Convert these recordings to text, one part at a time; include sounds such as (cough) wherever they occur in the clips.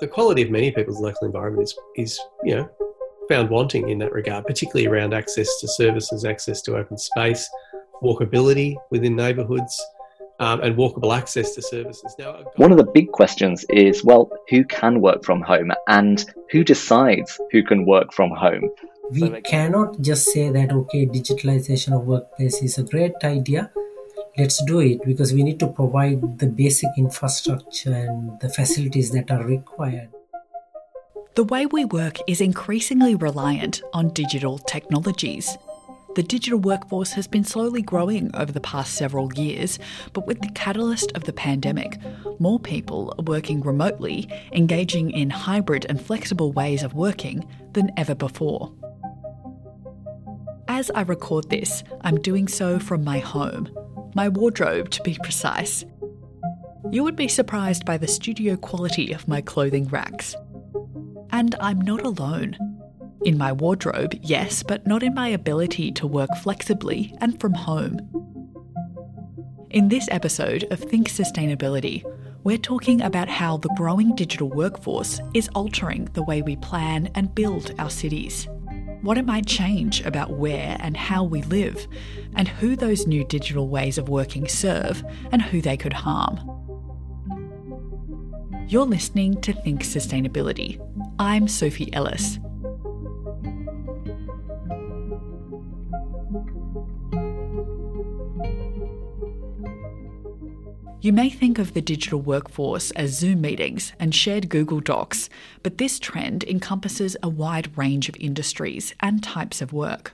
the quality of many people's local environment is, is you know, found wanting in that regard, particularly around access to services, access to open space, walkability within neighbourhoods, um, and walkable access to services. Now, one of the big questions is well, who can work from home and who decides who can work from home? We cannot just say that, okay, digitalization of workplace is a great idea. Let's do it because we need to provide the basic infrastructure and the facilities that are required. The way we work is increasingly reliant on digital technologies. The digital workforce has been slowly growing over the past several years, but with the catalyst of the pandemic, more people are working remotely, engaging in hybrid and flexible ways of working than ever before. As I record this, I'm doing so from my home, my wardrobe to be precise. You would be surprised by the studio quality of my clothing racks. And I'm not alone. In my wardrobe, yes, but not in my ability to work flexibly and from home. In this episode of Think Sustainability, we're talking about how the growing digital workforce is altering the way we plan and build our cities. What it might change about where and how we live, and who those new digital ways of working serve and who they could harm. You're listening to Think Sustainability. I'm Sophie Ellis. You may think of the digital workforce as Zoom meetings and shared Google Docs, but this trend encompasses a wide range of industries and types of work.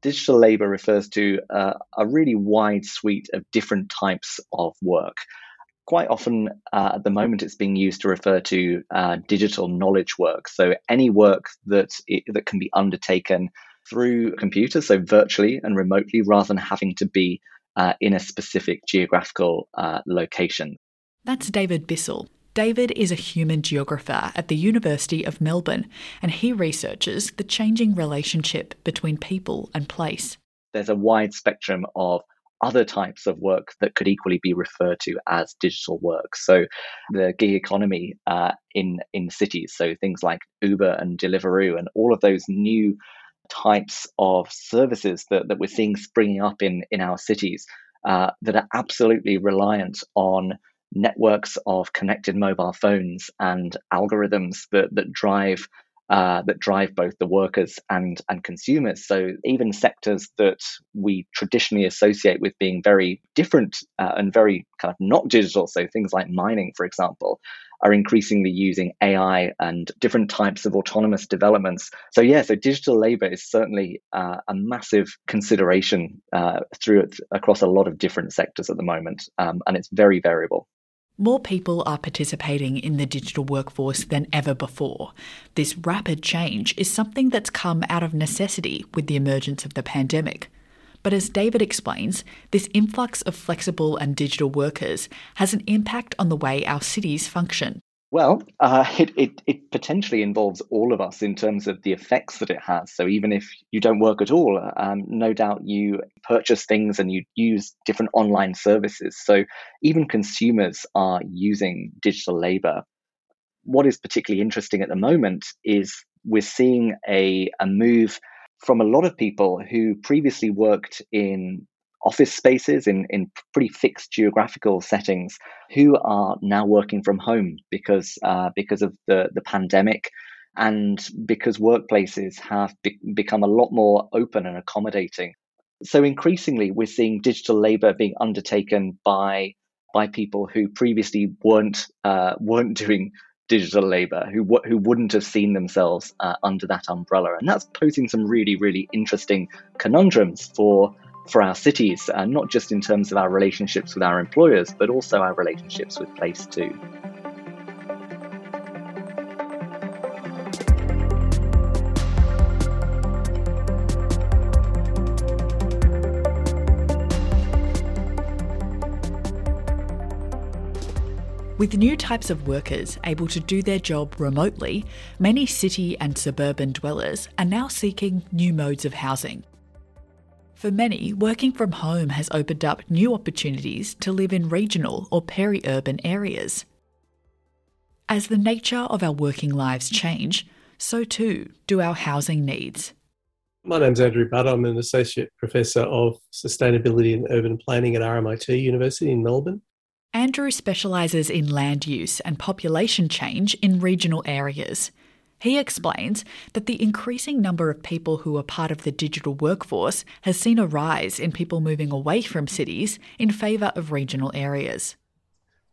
Digital labour refers to uh, a really wide suite of different types of work. Quite often uh, at the moment, it's being used to refer to uh, digital knowledge work. So, any work that, it, that can be undertaken through computers, so virtually and remotely, rather than having to be uh, in a specific geographical uh, location. That's David Bissell. David is a human geographer at the University of Melbourne, and he researches the changing relationship between people and place. There's a wide spectrum of other types of work that could equally be referred to as digital work. So, the gig economy uh, in in cities, so things like Uber and Deliveroo, and all of those new types of services that, that we're seeing springing up in, in our cities uh, that are absolutely reliant on networks of connected mobile phones and algorithms that, that drive uh, that drive both the workers and and consumers. So even sectors that we traditionally associate with being very different uh, and very kind of not digital, so things like mining, for example, are increasingly using AI and different types of autonomous developments. So yeah, so digital labor is certainly uh, a massive consideration uh, through it across a lot of different sectors at the moment, um, and it's very variable. More people are participating in the digital workforce than ever before. This rapid change is something that's come out of necessity with the emergence of the pandemic. But as David explains, this influx of flexible and digital workers has an impact on the way our cities function. Well, uh, (laughs) it, it, it, potentially involves all of us in terms of the effects that it has. So even if you don't work at all, um, no doubt you purchase things and you use different online services. So even consumers are using digital labor. What is particularly interesting at the moment is we're seeing a, a move from a lot of people who previously worked in office spaces in, in pretty fixed geographical settings who are now working from home because uh, because of the, the pandemic and because workplaces have be- become a lot more open and accommodating. So increasingly, we're seeing digital labor being undertaken by by people who previously weren't uh, weren't doing digital labor who who wouldn't have seen themselves uh, under that umbrella. And that's posing some really really interesting conundrums for for our cities uh, not just in terms of our relationships with our employers but also our relationships with place too With new types of workers able to do their job remotely, many city and suburban dwellers are now seeking new modes of housing. For many, working from home has opened up new opportunities to live in regional or peri urban areas. As the nature of our working lives change, so too do our housing needs. My name's Andrew Butt. I'm an Associate Professor of Sustainability and Urban Planning at RMIT University in Melbourne. Andrew specialises in land use and population change in regional areas. He explains that the increasing number of people who are part of the digital workforce has seen a rise in people moving away from cities in favour of regional areas.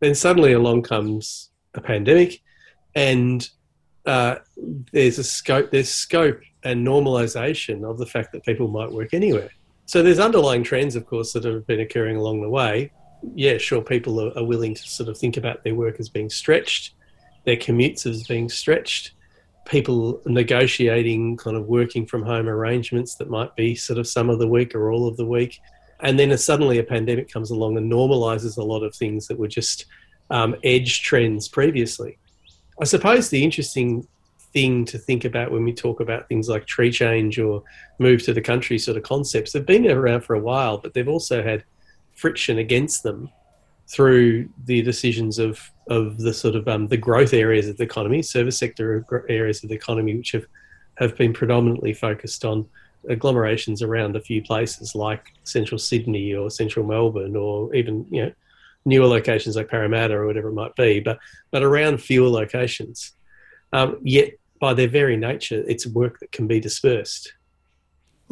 Then suddenly along comes a pandemic, and uh, there's a scope, there's scope and normalisation of the fact that people might work anywhere. So there's underlying trends, of course, that have been occurring along the way. Yeah, sure, people are, are willing to sort of think about their work as being stretched, their commutes as being stretched, people negotiating kind of working from home arrangements that might be sort of some of the week or all of the week. And then suddenly a pandemic comes along and normalizes a lot of things that were just um, edge trends previously. I suppose the interesting thing to think about when we talk about things like tree change or move to the country sort of concepts. They've been around for a while, but they've also had friction against them through the decisions of of the sort of um, the growth areas of the economy, service sector areas of the economy, which have have been predominantly focused on agglomerations around a few places like central Sydney or central Melbourne or even you know newer locations like Parramatta or whatever it might be, but but around fewer locations. Um, yet by their very nature, it's work that can be dispersed.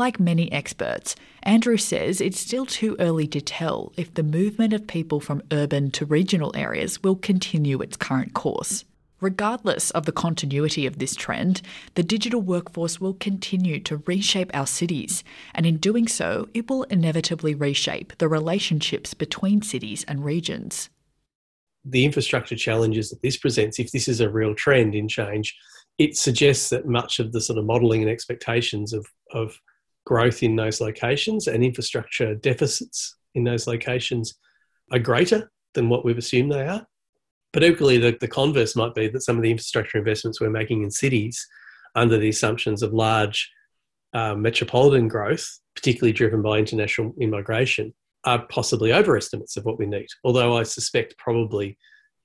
Like many experts, Andrew says it's still too early to tell if the movement of people from urban to regional areas will continue its current course. Regardless of the continuity of this trend, the digital workforce will continue to reshape our cities, and in doing so, it will inevitably reshape the relationships between cities and regions. The infrastructure challenges that this presents, if this is a real trend in change, it suggests that much of the sort of modelling and expectations of, of growth in those locations and infrastructure deficits in those locations are greater than what we've assumed they are. But equally, the, the converse might be that some of the infrastructure investments we're making in cities under the assumptions of large uh, metropolitan growth, particularly driven by international immigration, are possibly overestimates of what we need. Although I suspect probably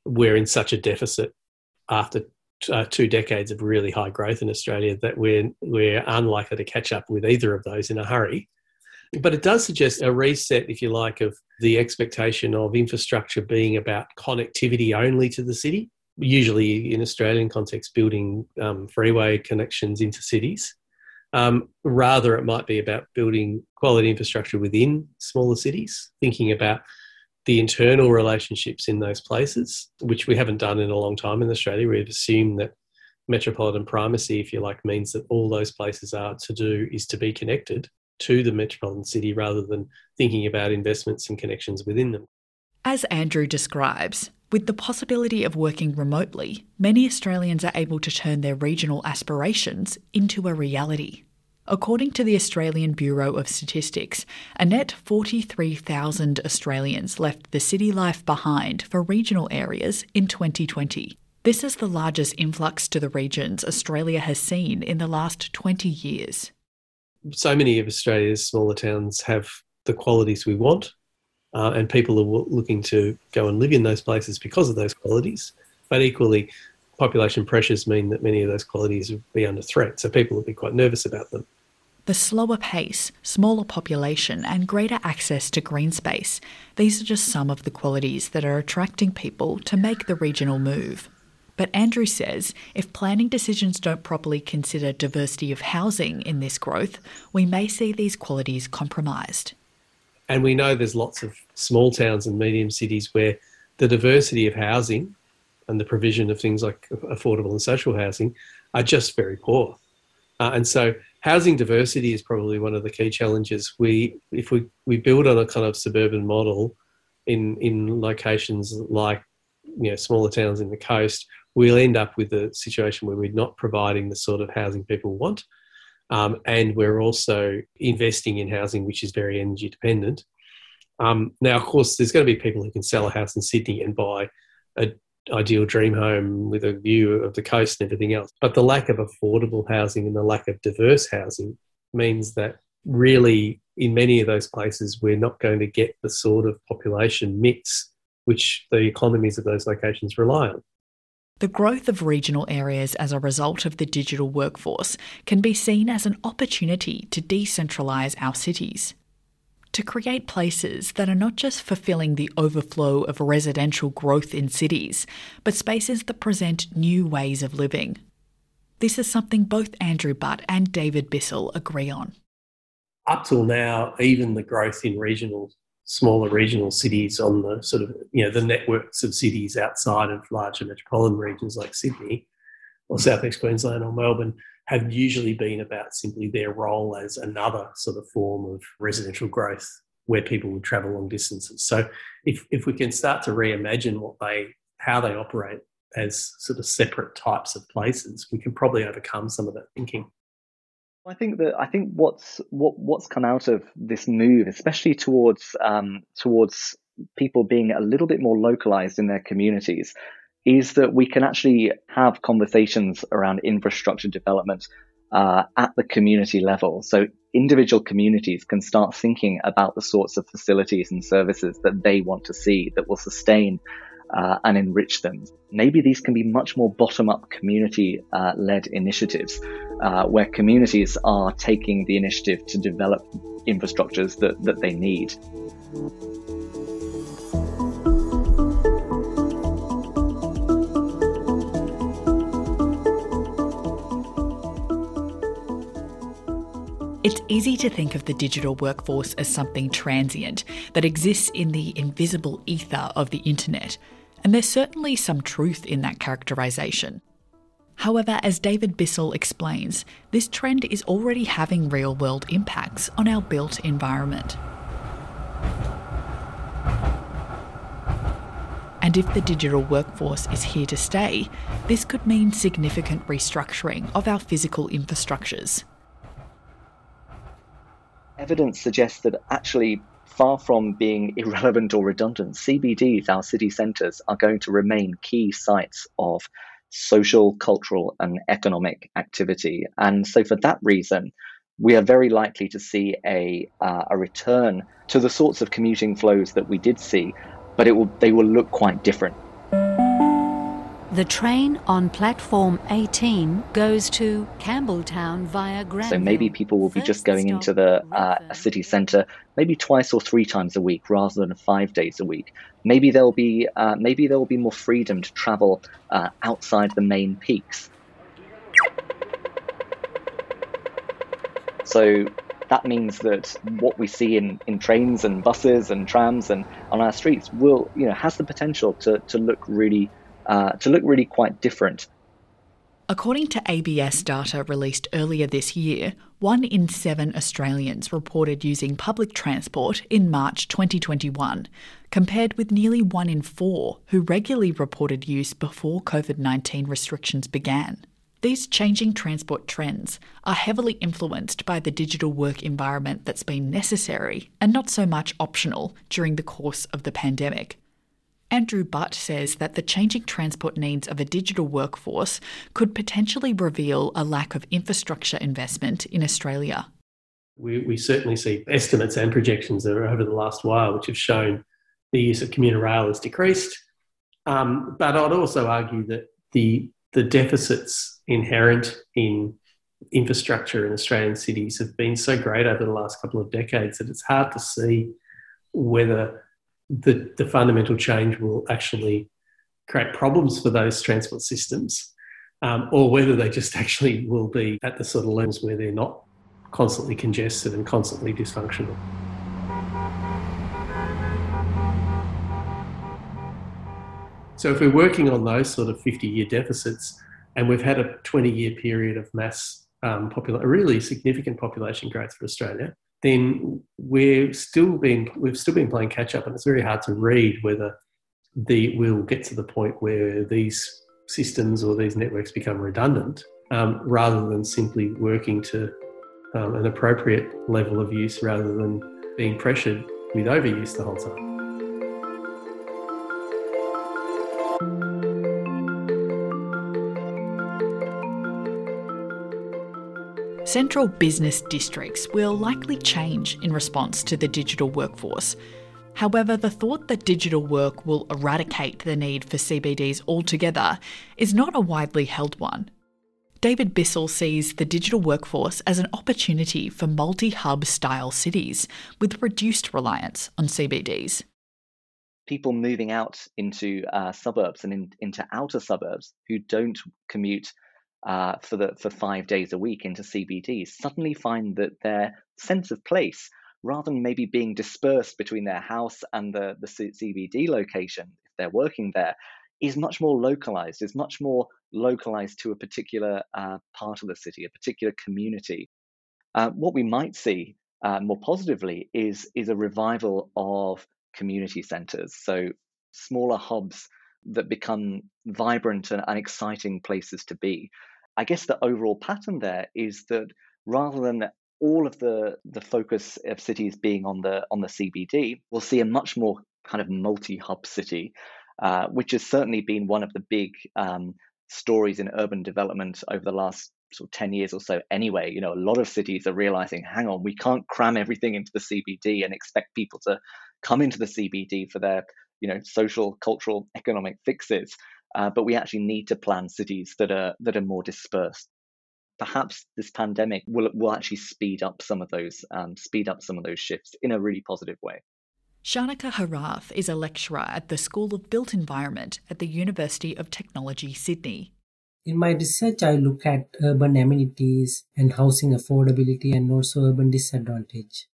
we're in such a deficit after uh, two decades of really high growth in Australia that we're we're unlikely to catch up with either of those in a hurry. But it does suggest a reset, if you like, of the expectation of infrastructure being about connectivity only to the city. Usually, in Australian context, building um, freeway connections into cities. Um, rather, it might be about building quality infrastructure within smaller cities, thinking about the internal relationships in those places, which we haven't done in a long time in Australia. We've assumed that metropolitan primacy, if you like, means that all those places are to do is to be connected to the metropolitan city rather than thinking about investments and connections within them. As Andrew describes, with the possibility of working remotely, many Australians are able to turn their regional aspirations into a reality. According to the Australian Bureau of Statistics, a net 43,000 Australians left the city life behind for regional areas in 2020. This is the largest influx to the regions Australia has seen in the last 20 years. So many of Australia's smaller towns have the qualities we want, uh, and people are looking to go and live in those places because of those qualities. But equally, population pressures mean that many of those qualities will be under threat, so people will be quite nervous about them. The slower pace, smaller population, and greater access to green space, these are just some of the qualities that are attracting people to make the regional move. But Andrew says if planning decisions don't properly consider diversity of housing in this growth, we may see these qualities compromised. And we know there's lots of small towns and medium cities where the diversity of housing and the provision of things like affordable and social housing are just very poor. Uh, and so housing diversity is probably one of the key challenges. We, if we, we build on a kind of suburban model in, in locations like you know, smaller towns in the coast, we'll end up with a situation where we're not providing the sort of housing people want. Um, and we're also investing in housing which is very energy dependent. Um, now, of course, there's going to be people who can sell a house in Sydney and buy a ideal dream home with a view of the coast and everything else. But the lack of affordable housing and the lack of diverse housing means that really, in many of those places, we're not going to get the sort of population mix which the economies of those locations rely on. The growth of regional areas as a result of the digital workforce can be seen as an opportunity to decentralise our cities. To create places that are not just fulfilling the overflow of residential growth in cities, but spaces that present new ways of living. This is something both Andrew Butt and David Bissell agree on. Up till now, even the growth in regional smaller regional cities on the sort of you know the networks of cities outside of larger metropolitan regions like Sydney or South East Queensland or Melbourne have usually been about simply their role as another sort of form of residential growth where people would travel long distances. So if if we can start to reimagine what they how they operate as sort of separate types of places, we can probably overcome some of that thinking. I think that I think what's what what's come out of this move, especially towards um, towards people being a little bit more localized in their communities, is that we can actually have conversations around infrastructure development uh, at the community level. So individual communities can start thinking about the sorts of facilities and services that they want to see that will sustain uh, and enrich them. Maybe these can be much more bottom up community uh, led initiatives uh, where communities are taking the initiative to develop infrastructures that, that they need. Easy to think of the digital workforce as something transient that exists in the invisible ether of the internet, and there's certainly some truth in that characterisation. However, as David Bissell explains, this trend is already having real world impacts on our built environment. And if the digital workforce is here to stay, this could mean significant restructuring of our physical infrastructures. Evidence suggests that actually far from being (laughs) irrelevant or redundant, CBDs, our city centres, are going to remain key sites of social, cultural, and economic activity. And so, for that reason, we are very likely to see a, uh, a return to the sorts of commuting flows that we did see, but it will, they will look quite different. The train on platform 18 goes to Campbelltown via Granville. So maybe people will be just going into the uh, city centre maybe twice or three times a week rather than five days a week. Maybe there'll be uh, maybe there will be more freedom to travel uh, outside the main peaks. So that means that what we see in, in trains and buses and trams and on our streets will you know has the potential to, to look really uh, to look really quite different. According to ABS data released earlier this year, one in seven Australians reported using public transport in March 2021, compared with nearly one in four who regularly reported use before COVID 19 restrictions began. These changing transport trends are heavily influenced by the digital work environment that's been necessary and not so much optional during the course of the pandemic. Andrew Butt says that the changing transport needs of a digital workforce could potentially reveal a lack of infrastructure investment in Australia. We, we certainly see estimates and projections over the last while which have shown the use of commuter rail has decreased. Um, but I'd also argue that the, the deficits inherent in infrastructure in Australian cities have been so great over the last couple of decades that it's hard to see whether the, the fundamental change will actually create problems for those transport systems, um, or whether they just (laughs) actually will be at the sort of levels where they're not constantly congested and constantly dysfunctional. So, if we're working on those sort of 50 year deficits, and we've had a 20 year period of mass um, population, a really significant population growth for Australia, then we're still been we've still been playing catch up, and it's very hard to read whether the we'll get to the point where these systems or these networks become redundant, um, rather than simply working to um, an appropriate level of use, rather than being pressured with overuse the whole time. Central business districts will likely change in response to the digital workforce. However, the thought that digital work will eradicate the need for CBDs altogether is not a widely held one. David Bissell sees the digital workforce as an opportunity for multi hub style cities with reduced reliance on CBDs. People moving out into uh, suburbs and in, into outer suburbs who don't commute uh, for the for five days a week into CBDs suddenly find that their sense of place rather than maybe being dispersed between their house and the, the CBD location, if they're working there, is much more localized, is much more localized to a particular uh, part of the city, a particular community. Uh, what we might see uh, more positively is, is a revival of community centers. So, smaller hubs that become vibrant and, and exciting places to be. I guess the overall pattern there is that rather than all of the the focus of cities being on the on the CBD, we'll see a much more kind of multi-hub city, uh, which has certainly been one of the big um, stories in urban development over the last sort of 10 years or so anyway. You know a lot of cities are realizing hang on we can't cram everything into the cbd and expect people to come into the cbd for their you know social cultural economic fixes uh, but we actually need to plan cities that are that are more dispersed perhaps this pandemic will will actually speed up some of those um, speed up some of those shifts in a really positive way. Shanaka Herath is a lecturer at the School of Built Environment at the University of Technology, Sydney. In my research, I look at urban amenities and housing affordability and also urban disadvantage.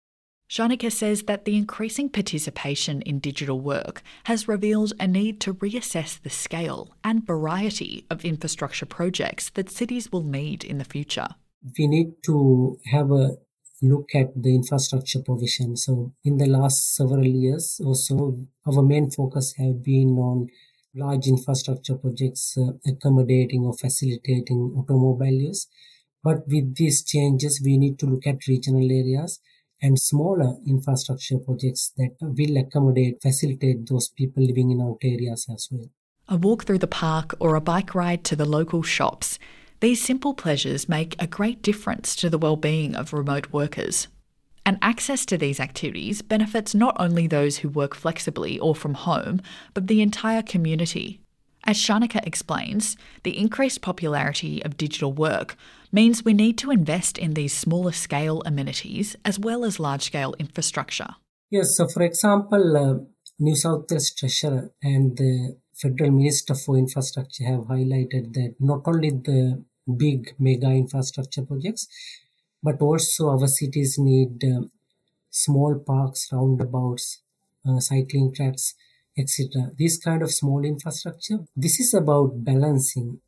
Shanaka says that the increasing participation in digital work has revealed a need to reassess the scale and variety of infrastructure projects that cities will need in the future. We need to have a look at the infrastructure provision. So, in the last several years or so, our main focus have been on large infrastructure projects uh, accommodating or facilitating automobile use. But with these changes, we need to look at regional areas and smaller infrastructure projects that will accommodate, facilitate those people living in out areas as well. A walk through the park or a bike ride to the local shops. These simple pleasures make a great difference to the well-being of remote workers. And access to these activities benefits not only those who work flexibly or from home, but the entire community. As Shanaka explains, the increased popularity of digital work means we need to invest in these smaller scale amenities as well as large scale infrastructure. Yes, so for example, uh, New South Wales Treasurer and the Federal Minister for Infrastructure have highlighted that not only the big mega infrastructure projects, but also our cities need uh, small parks, roundabouts, uh, cycling tracks, etc. This kind of small infrastructure, this is about balancing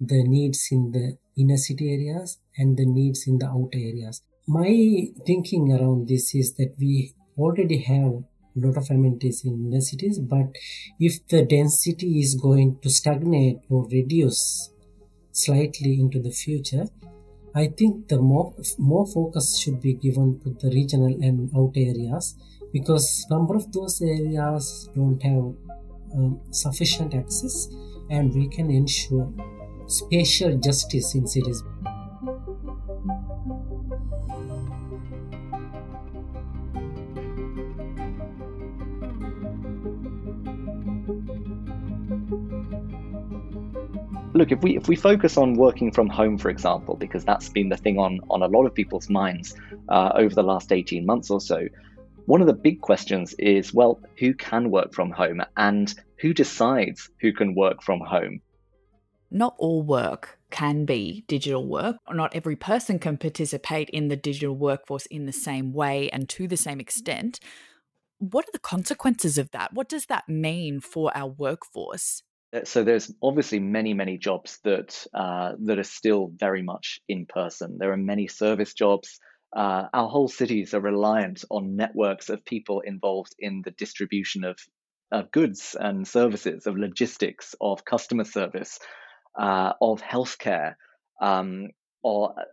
the needs in the inner city areas and the needs in the outer areas. My thinking around this is that we already have a lot of amenities in inner cities, but if the density is going to stagnate or reduce slightly into the future, I think the more more focus should be given to the regional and outer areas because number of those areas don't have um, sufficient access and we can ensure spatial justice in cities. Look, if we if we focus on working from home, for example, because that's been the thing on on a lot of people's minds uh, over the last eighteen months or so, one of the big questions is well, who can work from home and who decides who can work from home? Not all work can be digital work. Not every person can participate in the digital workforce in the same way and to the same extent. What are the consequences of that? What does that mean for our workforce? Uh, so there's obviously many many jobs that uh, that are still very much in person. There are many service jobs uh, our whole cities are reliant on networks of people involved in the distribution of, of goods and services, of logistics, of customer service, uh, of healthcare. Um, or uh,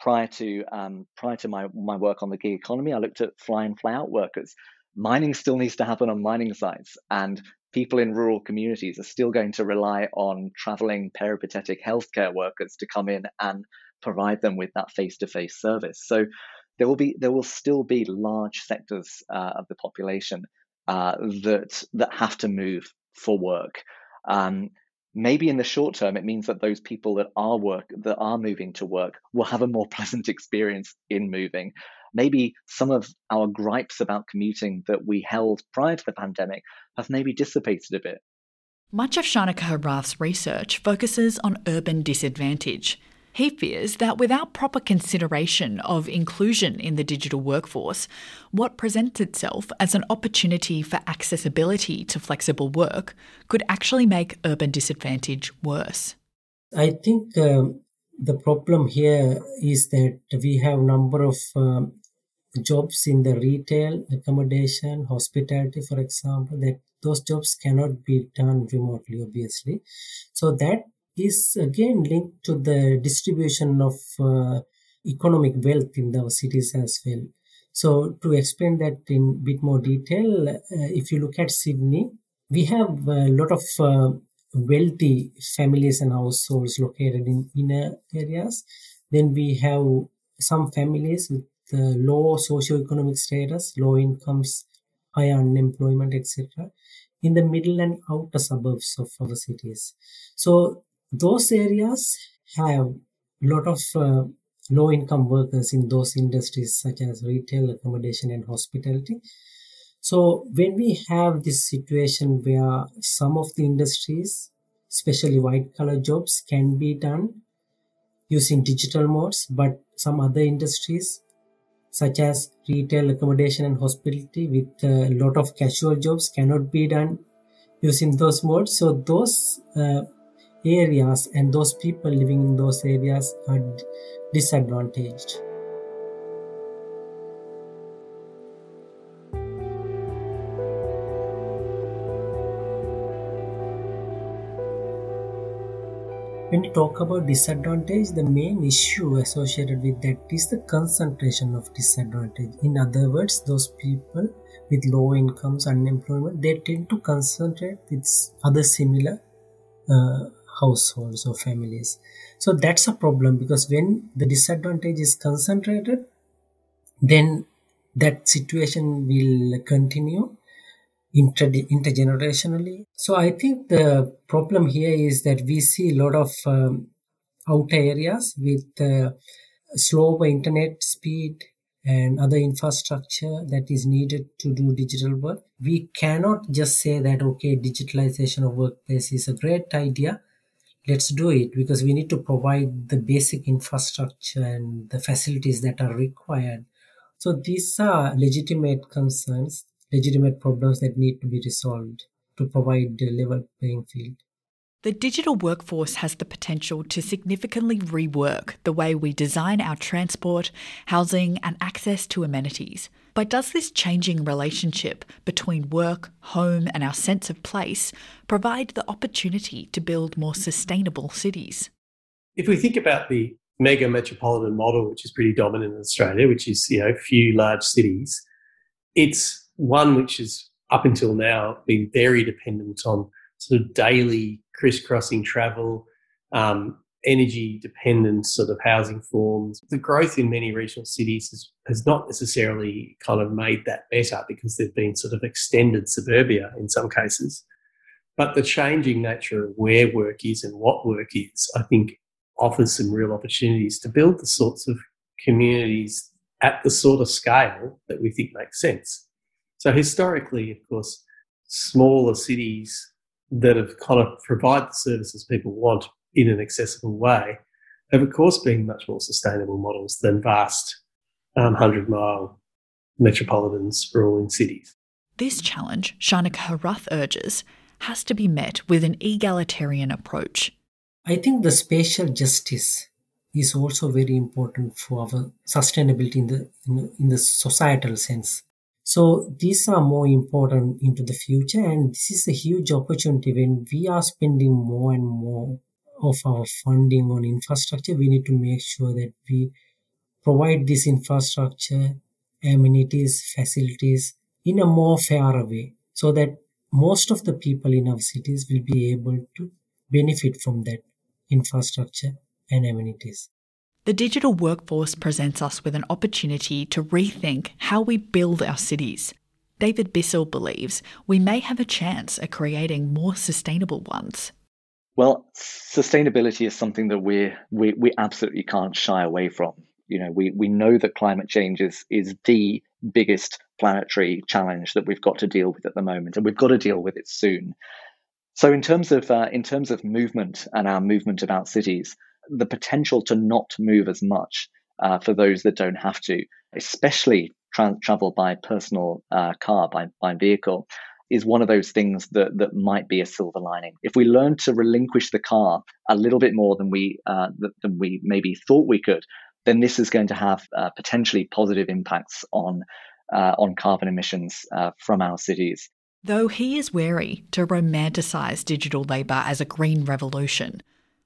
prior to um, prior to my my work on the gig economy, I looked at fly in fly out workers. Mining still needs to happen on mining sites, and people in rural communities are still going to rely on traveling peripatetic healthcare workers to come in and provide them with that face-to-face service. So there will be there will still be large sectors uh, of the population uh, that that have to move for work. Um, maybe in the short term, it means that those people that are work that are moving to work will have a more (laughs) pleasant experience in moving. Maybe some of our gripes about commuting that we held prior to the pandemic have maybe dissipated a bit. Much of Shanaka Herath's research focuses on urban disadvantage. He fears that without proper consideration of inclusion in the digital workforce, what presents itself as an opportunity for accessibility to flexible work could actually make urban disadvantage worse. I think um, the problem here is that we have number of um, jobs in the retail, accommodation, hospitality, for example, that those jobs cannot be done remotely, obviously. So that is again linked to the distribution of uh, economic wealth in our cities as well. So to explain that in bit more detail, uh, if you look at Sydney, we have a lot of uh, wealthy families and households located in inner areas. Then we have some families with uh, low socioeconomic status, low incomes, high unemployment, etc. in the middle and outer suburbs of our cities. So those areas have a lot of uh, low income workers in those industries such as retail accommodation and hospitality. So when we have this situation where some of the industries especially white collar jobs can be done using digital modes but some other industries such as retail accommodation and hospitality with a lot of casual jobs cannot be done using those modes. So those uh, areas and those people living in those areas are disadvantaged. When you talk about disadvantage, the main issue associated with that is the concentration of disadvantage. In other words, those people with low incomes, unemployment, they tend to concentrate with other similar uh, households or families. So that's a problem because when the disadvantage is concentrated, then that situation will continue inter- intergenerationally. So I think the problem here is that we see a lot of um, outer areas with uh, slower internet speed and other infrastructure that is needed to do digital work. We cannot just say that, okay, digitalization of workplace is a great idea let's do it because we need to provide the basic infrastructure and the facilities that are required. So these are legitimate concerns, legitimate problems that need to be resolved to provide a level playing field. The digital workforce has the potential to significantly rework the way we design our transport, housing, and access to amenities. But does this changing relationship between work, home, and our sense of place provide the opportunity to build more sustainable cities? If we think about the mega metropolitan model, which is pretty dominant in Australia, which is you know few large cities, it's one which has up until now been very dependent on sort of daily crisscrossing travel, um, energy dependent sort of housing forms. The growth in many regional cities has, has not necessarily kind of made that better because they've been sort of extended suburbia in some cases. But the changing nature of where work is and what work is, I think, offers some real opportunities to build the sorts of communities at the sort of scale that we think makes sense. So historically, of course, smaller cities that have kind of provide the services people want in an accessible way have, of course, been much more sustainable models than vast um, 100 mile metropolitan sprawling cities. This challenge, Shanaka Herath urges, has to be met with an egalitarian approach. I think the spatial justice is also very important for our sustainability in the in, in the societal sense. So these are more important into the future, and this is a huge opportunity when we are spending more and more of our funding on infrastructure. We need to make sure that we provide this infrastructure, amenities, facilities in a more fair way, so that most of the people in our cities will be able to benefit from that infrastructure and amenities. The digital workforce presents us with an opportunity to rethink how we build our cities. David Bissell believes we may have a chance at creating more sustainable ones. Well, sustainability is something that we we we absolutely can't shy away from. You know, we we know that climate change is is the biggest planetary challenge that we've got to deal with at the moment, and we've got to deal with it soon. So, in terms of uh, in terms of movement and our movement about cities, the potential to not move as much uh, for those that don't have to, especially tra- travel by personal uh, car, by by vehicle, is one of those things that that might be a silver lining. If we learn to relinquish the car a little bit more than we uh, than we maybe thought we could, then this is going to have uh, potentially positive impacts on uh, on carbon emissions uh, from our cities. Though he is wary to romanticise digital labour as a green revolution,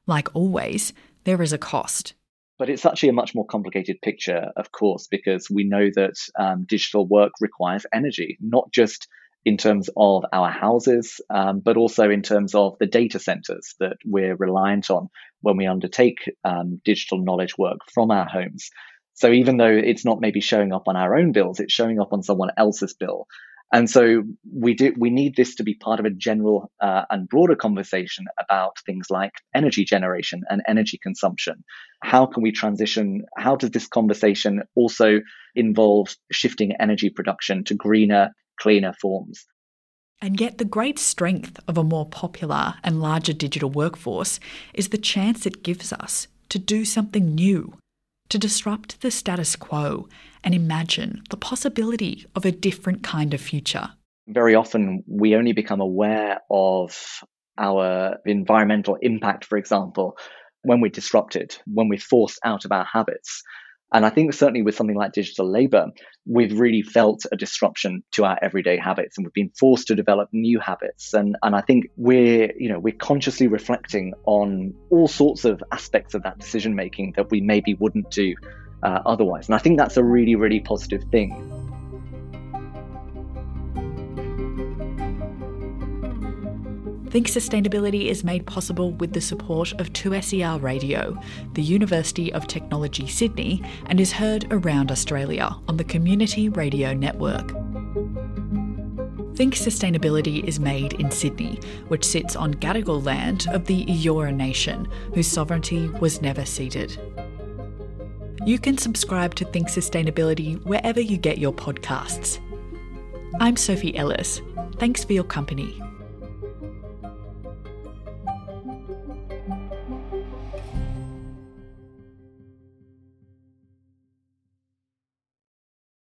like always, there is a cost. But it's actually a much more complicated picture, of course, because we know that um, digital work requires energy, not just in terms of our houses, um, but also in terms of the data centers that we're reliant on when we undertake um, digital knowledge work from our homes. So even though it's not maybe showing up on our own bills, it's showing up on someone else's bill. And so we do we need this to be part of a general uh, and broader conversation about things like energy generation and energy consumption. How can we transition? How does this conversation also involve shifting energy production to greener cleaner forms. And yet, the great strength of a more popular and larger digital workforce is the chance it gives us to do something new, to disrupt the status quo and imagine the possibility of a different kind of future. Very often, we only become aware of our environmental impact, for example, when we're disrupted, when we're forced out of our habits. And I think certainly with something like digital labor, we've really felt a disruption to our everyday habits and we've been forced to develop new habits. And, and I think we're, you know, we're consciously reflecting on all sorts of aspects of that decision making that we maybe wouldn't do uh, otherwise. And I think that's a really, really positive thing. Think Sustainability is made possible with the support of 2SER Radio, the University of Technology Sydney, and is heard around Australia on the Community Radio Network. Think Sustainability is made in Sydney, which sits on Gadigal land of the Eora Nation, whose sovereignty was never ceded. You can subscribe to Think Sustainability wherever you get your podcasts. I'm Sophie Ellis. Thanks for your company.